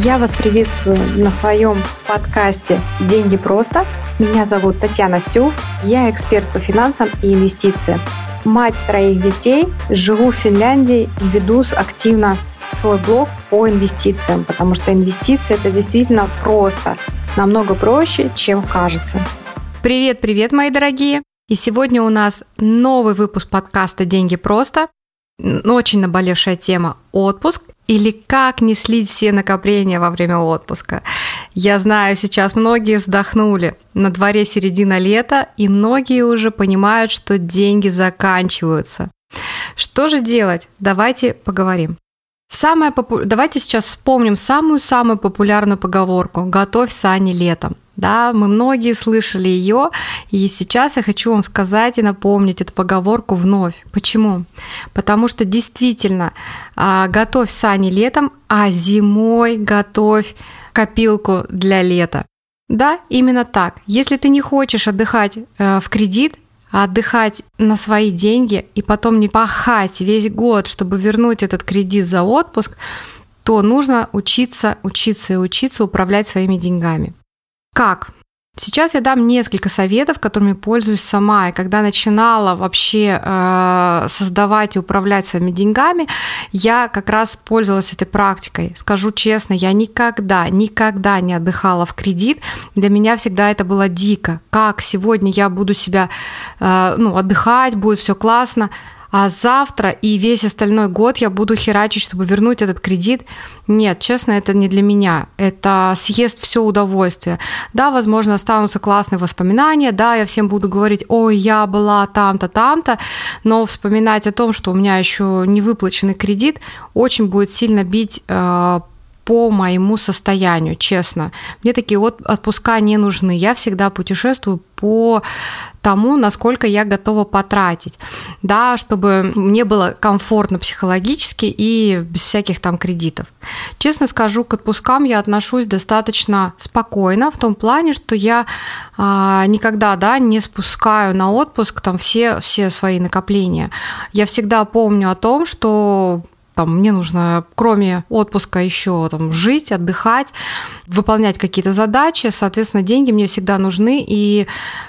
Я вас приветствую на своем подкасте «Деньги просто». Меня зовут Татьяна Стюв. Я эксперт по финансам и инвестициям. Мать троих детей, живу в Финляндии и веду активно свой блог по инвестициям, потому что инвестиции это действительно просто, намного проще, чем кажется. Привет, привет, мои дорогие! И сегодня у нас новый выпуск подкаста «Деньги просто». Очень наболевшая тема – отпуск или как не слить все накопления во время отпуска. Я знаю, сейчас многие вздохнули. На дворе середина лета, и многие уже понимают, что деньги заканчиваются. Что же делать? Давайте поговорим. Самая попу... Давайте сейчас вспомним самую-самую популярную поговорку «Готовь сани летом». Да, мы многие слышали ее, и сейчас я хочу вам сказать и напомнить эту поговорку вновь. Почему? Потому что действительно а, готовь сани летом, а зимой готовь копилку для лета. Да, именно так. Если ты не хочешь отдыхать э, в кредит, а отдыхать на свои деньги и потом не пахать весь год, чтобы вернуть этот кредит за отпуск, то нужно учиться, учиться и учиться управлять своими деньгами. Как? Сейчас я дам несколько советов, которыми пользуюсь сама. И когда начинала вообще э, создавать и управлять своими деньгами, я как раз пользовалась этой практикой. Скажу честно, я никогда, никогда не отдыхала в кредит. Для меня всегда это было дико. Как сегодня я буду себя э, ну, отдыхать, будет все классно а завтра и весь остальной год я буду херачить, чтобы вернуть этот кредит. Нет, честно, это не для меня. Это съест все удовольствие. Да, возможно, останутся классные воспоминания, да, я всем буду говорить, ой, я была там-то, там-то, но вспоминать о том, что у меня еще не выплаченный кредит, очень будет сильно бить э, по моему состоянию, честно. Мне такие вот отпуска не нужны. Я всегда путешествую по тому, насколько я готова потратить, да, чтобы мне было комфортно психологически и без всяких там кредитов. Честно скажу, к отпускам я отношусь достаточно спокойно в том плане, что я а, никогда, да, не спускаю на отпуск там все все свои накопления. Я всегда помню о том, что там, мне нужно, кроме отпуска, еще там, жить, отдыхать, выполнять какие-то задачи. Соответственно, деньги мне всегда нужны, и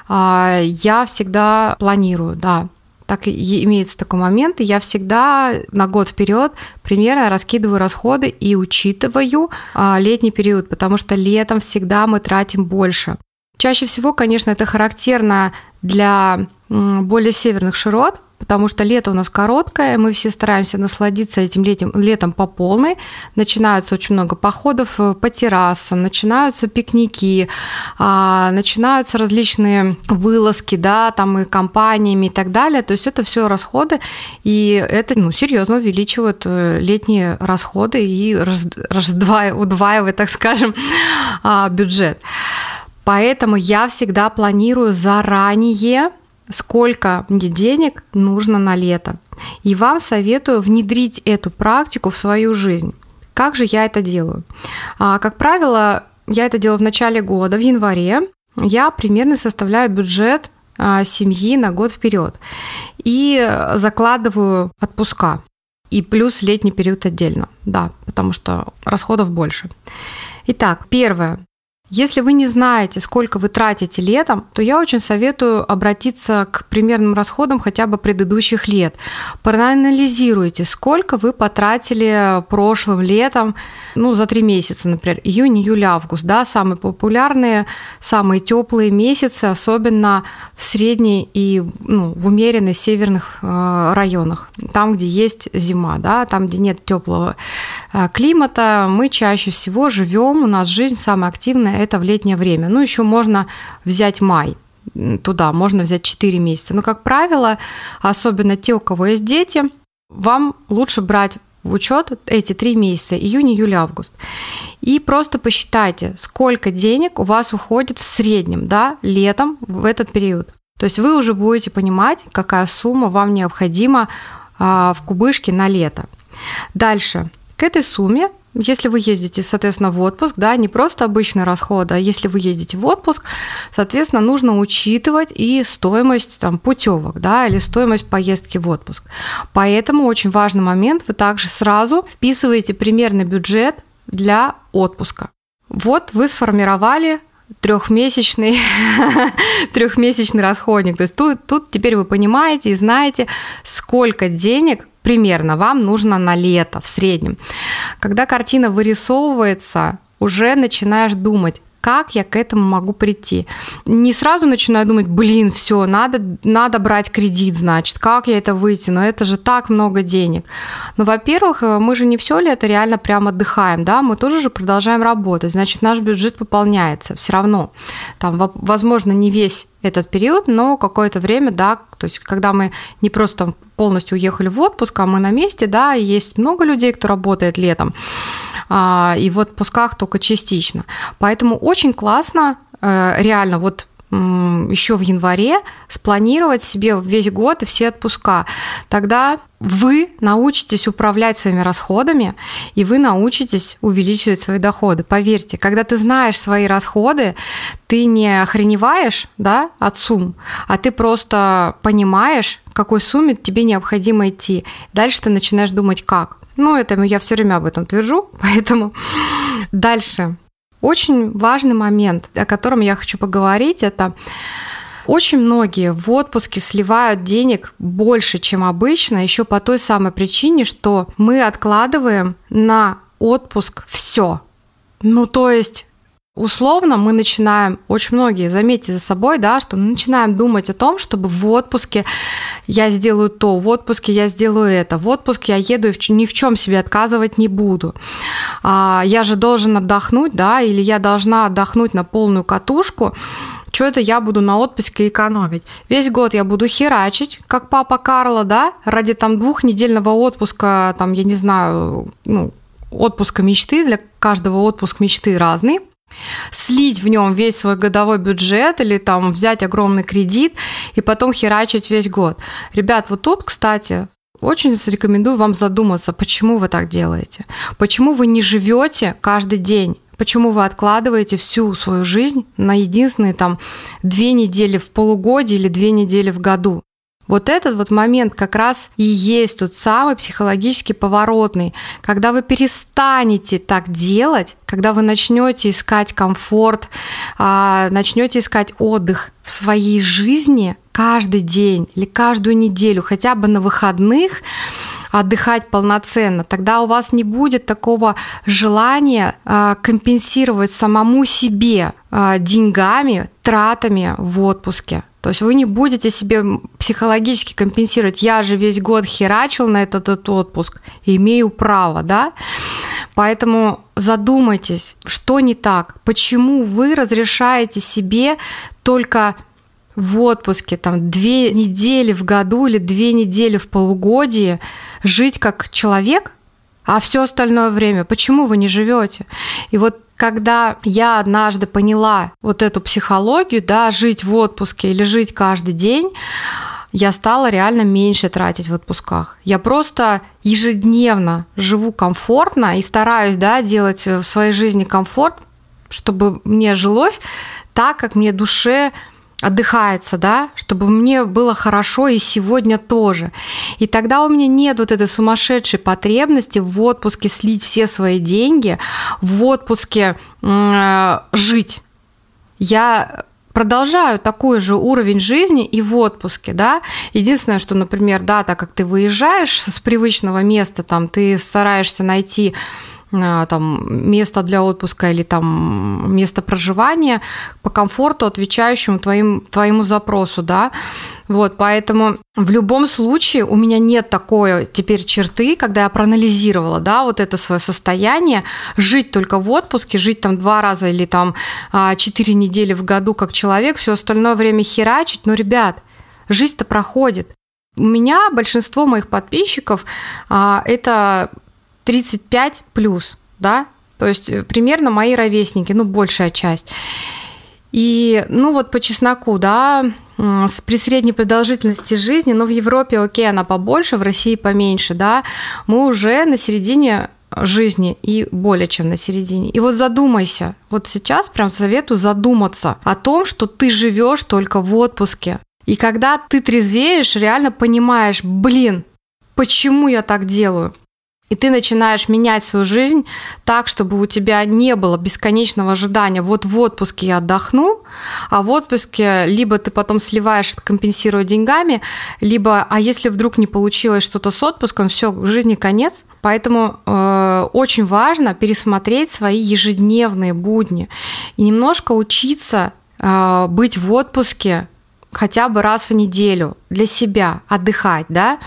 а, я всегда планирую, да. Так имеется такой момент, и я всегда на год вперед примерно раскидываю расходы и учитываю а, летний период, потому что летом всегда мы тратим больше. Чаще всего, конечно, это характерно для более северных широт, потому что лето у нас короткое, мы все стараемся насладиться этим летом, летом по полной. Начинаются очень много походов э, по террасам, начинаются пикники, а, начинаются различные вылазки, да, там и компаниями и так далее. То есть это все расходы, и это ну, серьезно увеличивает э, летние расходы и раз, раздваивает, удваивает, так скажем, а, бюджет. Поэтому я всегда планирую заранее сколько мне денег нужно на лето. И вам советую внедрить эту практику в свою жизнь. Как же я это делаю? А, как правило, я это делаю в начале года, в январе. Я примерно составляю бюджет а, семьи на год вперед и закладываю отпуска. И плюс летний период отдельно, да, потому что расходов больше. Итак, первое. Если вы не знаете, сколько вы тратите летом, то я очень советую обратиться к примерным расходам хотя бы предыдущих лет. Проанализируйте, сколько вы потратили прошлым летом, ну, за три месяца, например, июнь, июль, август, да, самые популярные, самые теплые месяцы, особенно в средней и ну, в умеренных северных э, районах, там, где есть зима, да, там, где нет теплого э, климата, мы чаще всего живем, у нас жизнь самая активная это в летнее время. Ну, еще можно взять май туда, можно взять 4 месяца. Но, как правило, особенно те, у кого есть дети, вам лучше брать в учет эти три месяца, июнь, июль, август. И просто посчитайте, сколько денег у вас уходит в среднем, да, летом в этот период. То есть вы уже будете понимать, какая сумма вам необходима а, в кубышке на лето. Дальше. К этой сумме если вы ездите, соответственно, в отпуск, да, не просто обычные расходы, а если вы едете в отпуск, соответственно, нужно учитывать и стоимость там, путевок, да, или стоимость поездки в отпуск. Поэтому очень важный момент, вы также сразу вписываете примерный бюджет для отпуска. Вот вы сформировали трехмесячный, трехмесячный расходник. То есть тут, тут теперь вы понимаете и знаете, сколько денег примерно вам нужно на лето в среднем. Когда картина вырисовывается, уже начинаешь думать, как я к этому могу прийти. Не сразу начинаю думать, блин, все, надо, надо брать кредит, значит, как я это вытяну, это же так много денег. Но, во-первых, э, мы же не все ли это реально прям отдыхаем, да, мы тоже же продолжаем работать, значит, наш бюджет пополняется все равно. Там, возможно, не весь этот период, но какое-то время, да, то есть когда мы не просто полностью уехали в отпуск, а мы на месте, да, есть много людей, кто работает летом, а, и в отпусках только частично. Поэтому очень классно, э, реально, вот еще в январе спланировать себе весь год и все отпуска. Тогда вы научитесь управлять своими расходами, и вы научитесь увеличивать свои доходы. Поверьте, когда ты знаешь свои расходы, ты не охреневаешь да, от сумм, а ты просто понимаешь, к какой сумме тебе необходимо идти. Дальше ты начинаешь думать, как. Ну, это я все время об этом твержу, поэтому дальше. Очень важный момент, о котором я хочу поговорить, это очень многие в отпуске сливают денег больше, чем обычно, еще по той самой причине, что мы откладываем на отпуск все. Ну, то есть Условно мы начинаем, очень многие, заметьте за собой, да, что мы начинаем думать о том, чтобы в отпуске я сделаю то, в отпуске я сделаю это, в отпуске я еду и ни в чем себе отказывать не буду. А, я же должен отдохнуть, да, или я должна отдохнуть на полную катушку, что это я буду на отпуске экономить? Весь год я буду херачить, как папа Карла, да, ради там двухнедельного отпуска, там, я не знаю, ну, отпуска мечты, для каждого отпуск мечты разный слить в нем весь свой годовой бюджет или там взять огромный кредит и потом херачить весь год. Ребят, вот тут, кстати, очень рекомендую вам задуматься, почему вы так делаете. Почему вы не живете каждый день? Почему вы откладываете всю свою жизнь на единственные там две недели в полугодии или две недели в году? Вот этот вот момент как раз и есть тот самый психологически поворотный, когда вы перестанете так делать, когда вы начнете искать комфорт, а, начнете искать отдых в своей жизни каждый день или каждую неделю, хотя бы на выходных, отдыхать полноценно, тогда у вас не будет такого желания а, компенсировать самому себе а, деньгами, тратами в отпуске. То есть вы не будете себе психологически компенсировать. Я же весь год херачил на этот, этот отпуск имею право, да? Поэтому задумайтесь, что не так, почему вы разрешаете себе только в отпуске, там, две недели в году или две недели в полугодии жить как человек, а все остальное время, почему вы не живете? И вот когда я однажды поняла вот эту психологию, да, жить в отпуске или жить каждый день, я стала реально меньше тратить в отпусках. Я просто ежедневно живу комфортно и стараюсь да, делать в своей жизни комфорт, чтобы мне жилось так, как мне душе отдыхается, да, чтобы мне было хорошо и сегодня тоже. И тогда у меня нет вот этой сумасшедшей потребности в отпуске слить все свои деньги, в отпуске э, жить. Я продолжаю такой же уровень жизни и в отпуске, да. Единственное, что, например, да, так как ты выезжаешь с привычного места, там, ты стараешься найти там, место для отпуска или там место проживания по комфорту, отвечающему твоим, твоему запросу, да. Вот, поэтому в любом случае у меня нет такой теперь черты, когда я проанализировала, да, вот это свое состояние, жить только в отпуске, жить там два раза или там а, четыре недели в году как человек, все остальное время херачить, но, ребят, жизнь-то проходит. У меня большинство моих подписчиков а, это 35 плюс, да, то есть э, примерно мои ровесники, ну, большая часть. И, ну, вот по чесноку, да, при средней продолжительности жизни, но в Европе, окей, она побольше, в России поменьше, да, мы уже на середине жизни и более чем на середине. И вот задумайся, вот сейчас прям советую задуматься о том, что ты живешь только в отпуске. И когда ты трезвеешь, реально понимаешь, блин, почему я так делаю? И ты начинаешь менять свою жизнь так, чтобы у тебя не было бесконечного ожидания. Вот в отпуске я отдохну, а в отпуске либо ты потом сливаешь, компенсируя деньгами, либо, а если вдруг не получилось что-то с отпуском, все, жизни конец. Поэтому э, очень важно пересмотреть свои ежедневные будни и немножко учиться э, быть в отпуске хотя бы раз в неделю для себя, отдыхать, да,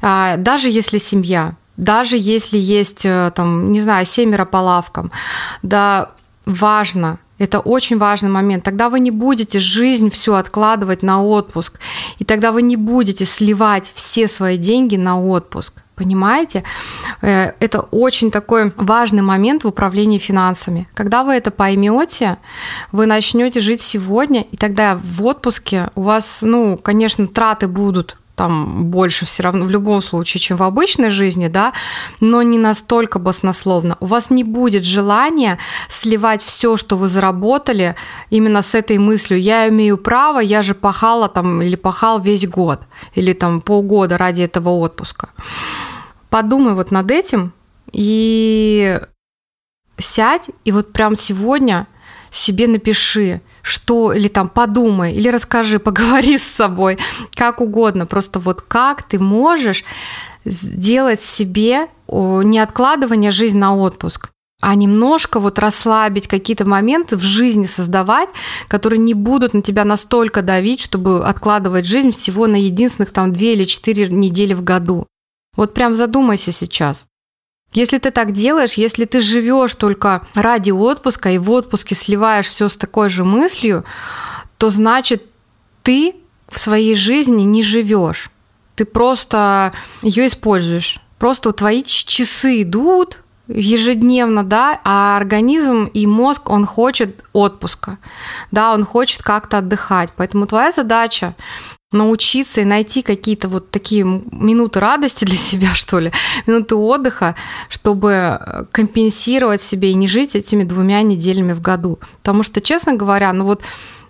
э, даже если семья даже если есть, э, там, не знаю, семеро по лавкам, да, важно, это очень важный момент. Тогда вы не будете жизнь всю откладывать на отпуск. И тогда вы не будете сливать все свои деньги на отпуск. Понимаете? Э, это очень такой важный момент в управлении финансами. Когда вы это поймете, вы начнете жить сегодня, и тогда в отпуске у вас, ну, конечно, траты будут там больше все равно в любом случае, чем в обычной жизни, да, но не настолько баснословно. У вас не будет желания сливать все, что вы заработали, именно с этой мыслью. Я имею право, я же пахала там или пахал весь год, или там полгода ради этого отпуска. Подумай вот над этим и сядь, и вот прям сегодня себе напиши, что, или там подумай, или расскажи, поговори с собой, как угодно, просто вот как ты можешь сделать себе не откладывание жизнь на отпуск, а немножко вот расслабить какие-то моменты в жизни создавать, которые не будут на тебя настолько давить, чтобы откладывать жизнь всего на единственных там две или четыре недели в году. Вот прям задумайся сейчас. Если ты так делаешь, если ты живешь только ради отпуска и в отпуске сливаешь все с такой же мыслью, то значит ты в своей жизни не живешь. Ты просто ее используешь. Просто твои часы идут ежедневно, да, а организм и мозг, он хочет отпуска, да, он хочет как-то отдыхать. Поэтому твоя задача научиться и найти какие-то вот такие минуты радости для себя, что ли, минуты отдыха, чтобы э, компенсировать себе и не жить этими двумя неделями в году. Потому что, честно говоря, ну вот,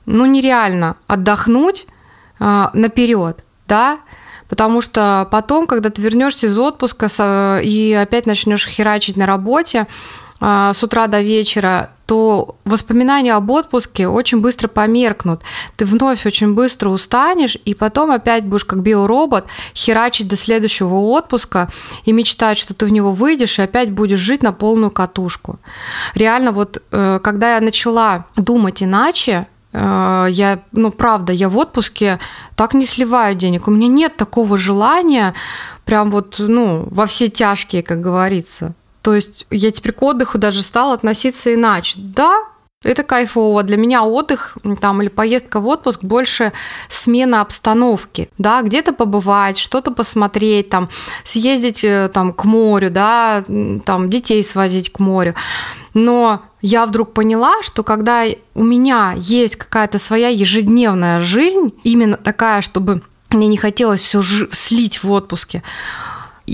ну нереально отдохнуть э, наперед, да, потому что потом, когда ты вернешься из отпуска э, и опять начнешь херачить на работе, а, с утра до вечера, то воспоминания об отпуске очень быстро померкнут. Ты вновь очень быстро устанешь, и потом опять будешь как биоробот херачить до следующего отпуска и мечтать, что ты в него выйдешь и опять будешь жить на полную катушку. Реально, вот э, когда я начала думать иначе, э, я, ну, правда, я в отпуске так не сливаю денег. У меня нет такого желания прям вот, ну, во все тяжкие, как говорится. То есть я теперь к отдыху даже стала относиться иначе. Да, это кайфово. Для меня отдых там, или поездка в отпуск больше смена обстановки. Да, где-то побывать, что-то посмотреть, там, съездить э, там, к морю, да, там, детей свозить к морю. Но я вдруг поняла, что когда у меня есть какая-то своя ежедневная жизнь, именно такая, чтобы мне не хотелось все слить в отпуске,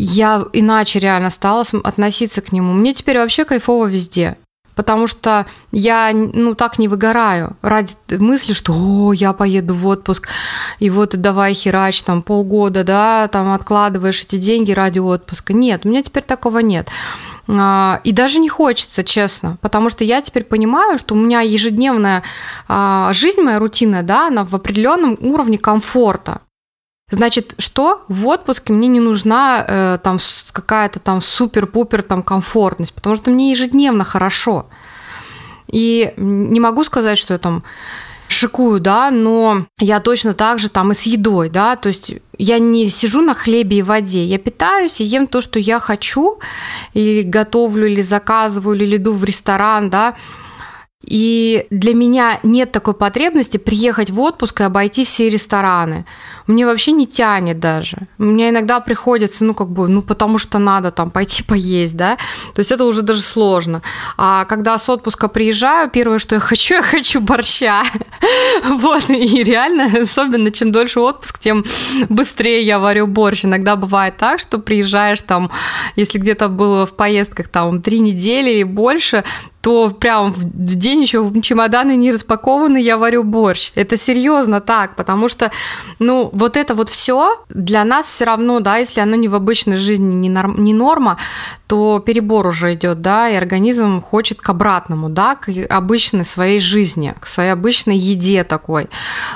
я иначе реально стала относиться к нему. Мне теперь вообще кайфово везде. Потому что я, ну, так не выгораю ради мысли, что, о, я поеду в отпуск, и вот давай херач, там, полгода, да, там, откладываешь эти деньги ради отпуска. Нет, у меня теперь такого нет. А, и даже не хочется, честно, потому что я теперь понимаю, что у меня ежедневная а, жизнь моя рутинная, да, она в определенном уровне комфорта. Значит, что в отпуске мне не нужна э, там какая-то там супер-пупер там комфортность, потому что мне ежедневно хорошо. И не могу сказать, что я там шикую, да, но я точно так же там и с едой, да, то есть я не сижу на хлебе и воде, я питаюсь и ем то, что я хочу, или готовлю, или заказываю, или иду в ресторан, да, и для меня нет такой потребности приехать в отпуск и обойти все рестораны. Мне вообще не тянет даже. Мне иногда приходится, ну, как бы, ну, потому что надо там пойти поесть, да. То есть это уже даже сложно. А когда с отпуска приезжаю, первое, что я хочу, я хочу борща. Вот, и реально, особенно чем дольше отпуск, тем быстрее я варю борщ. Иногда бывает так, что приезжаешь там, если где-то было в поездках там три недели и больше, то прям в день еще чемоданы не распакованы, я варю борщ. Это серьезно так, потому что, ну, вот это вот все для нас все равно, да, если оно не в обычной жизни, не, норм, не норма, то перебор уже идет, да, и организм хочет к обратному, да, к обычной своей жизни, к своей обычной еде такой.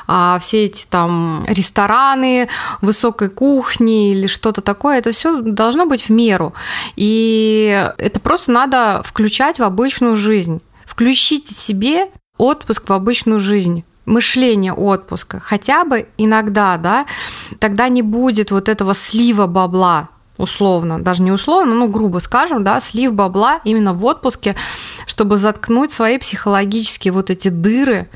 А все эти там рестораны, высокой кухни или что-то такое, это все должно быть в меру. И это просто надо включать в обычную жизнь. Включите себе отпуск в обычную жизнь мышление отпуска, хотя бы иногда, да, тогда не будет вот этого слива бабла, условно, даже не условно, ну, грубо скажем, да, слив бабла именно в отпуске, чтобы заткнуть свои психологические вот эти дыры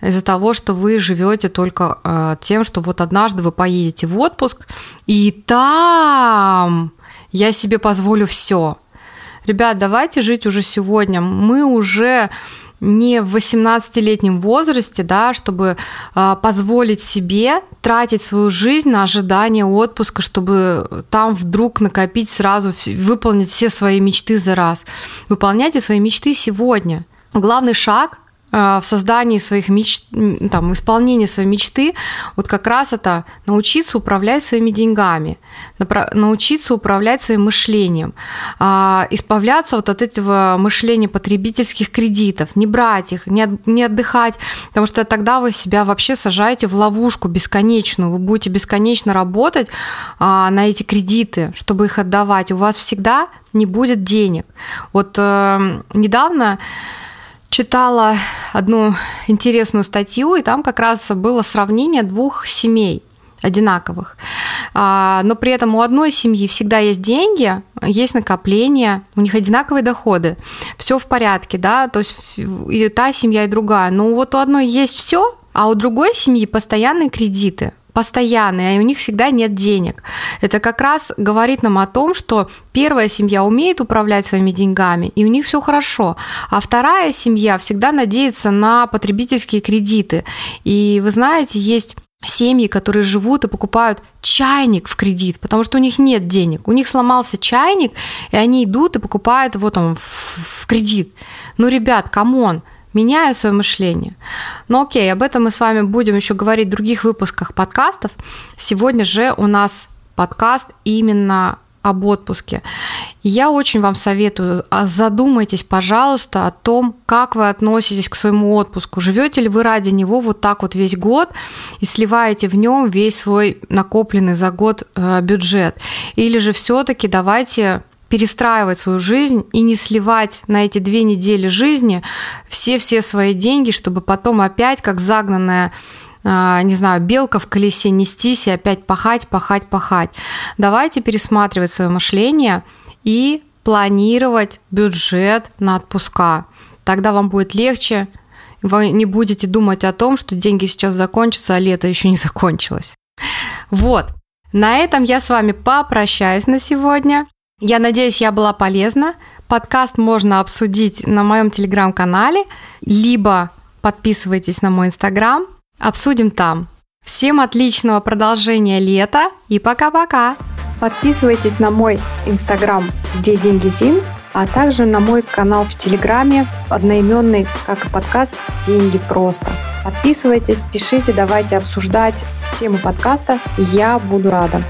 из-за того, что вы живете только э, тем, что вот однажды вы поедете в отпуск, и там я себе позволю все. Ребят, давайте жить уже сегодня. Мы уже не в 18-летнем возрасте, да, чтобы э, позволить себе тратить свою жизнь на ожидание отпуска, чтобы там вдруг накопить сразу, выполнить все свои мечты за раз. Выполняйте свои мечты сегодня. Главный шаг в создании своих мечт, там, исполнении своей мечты, вот как раз это научиться управлять своими деньгами, научиться управлять своим мышлением, а, избавляться вот от этого мышления потребительских кредитов, не брать их, не отдыхать, потому что тогда вы себя вообще сажаете в ловушку бесконечную, вы будете бесконечно работать а, на эти кредиты, чтобы их отдавать, у вас всегда не будет денег. Вот э, недавно читала одну интересную статью, и там как раз было сравнение двух семей одинаковых. А, но при этом у одной семьи всегда есть деньги, есть накопления, у них одинаковые доходы, все в порядке, да, то есть и та семья, и другая. Но вот у одной есть все, а у другой семьи постоянные кредиты постоянные, и у них всегда нет денег. Это как раз говорит нам о том, что первая семья умеет управлять своими деньгами, и у них все хорошо, а вторая семья всегда надеется на потребительские кредиты. И вы знаете, есть семьи, которые живут и покупают чайник в кредит, потому что у них нет денег. У них сломался чайник, и они идут и покупают его там в, в кредит. Ну, ребят, come on, меняем свое мышление. Но окей, об этом мы с вами будем еще говорить в других выпусках подкастов. Сегодня же у нас подкаст именно об отпуске. Я очень вам советую, а, задумайтесь, пожалуйста, о том, как вы относитесь к своему отпуску. Живете ли вы ради него вот так вот весь год и сливаете в нем весь свой накопленный за год э, бюджет? Или же все-таки давайте перестраивать свою жизнь и не сливать на эти две недели жизни все-все свои деньги, чтобы потом опять, как загнанная а, не знаю, белка в колесе нестись и опять пахать, пахать, пахать. Давайте пересматривать свое мышление и планировать бюджет на отпуска. Тогда вам будет легче, вы не будете думать о том, что деньги сейчас закончатся, а лето еще не закончилось. Вот. На этом я с вами попрощаюсь на сегодня. Я надеюсь, я была полезна. Подкаст можно обсудить на моем телеграм-канале, либо подписывайтесь на мой инстаграм, обсудим там. Всем отличного продолжения лета и пока-пока! Подписывайтесь на мой инстаграм «Где деньги Зин», а также на мой канал в Телеграме, одноименный, как и подкаст «Деньги просто». Подписывайтесь, пишите, давайте обсуждать тему подкаста. Я буду рада.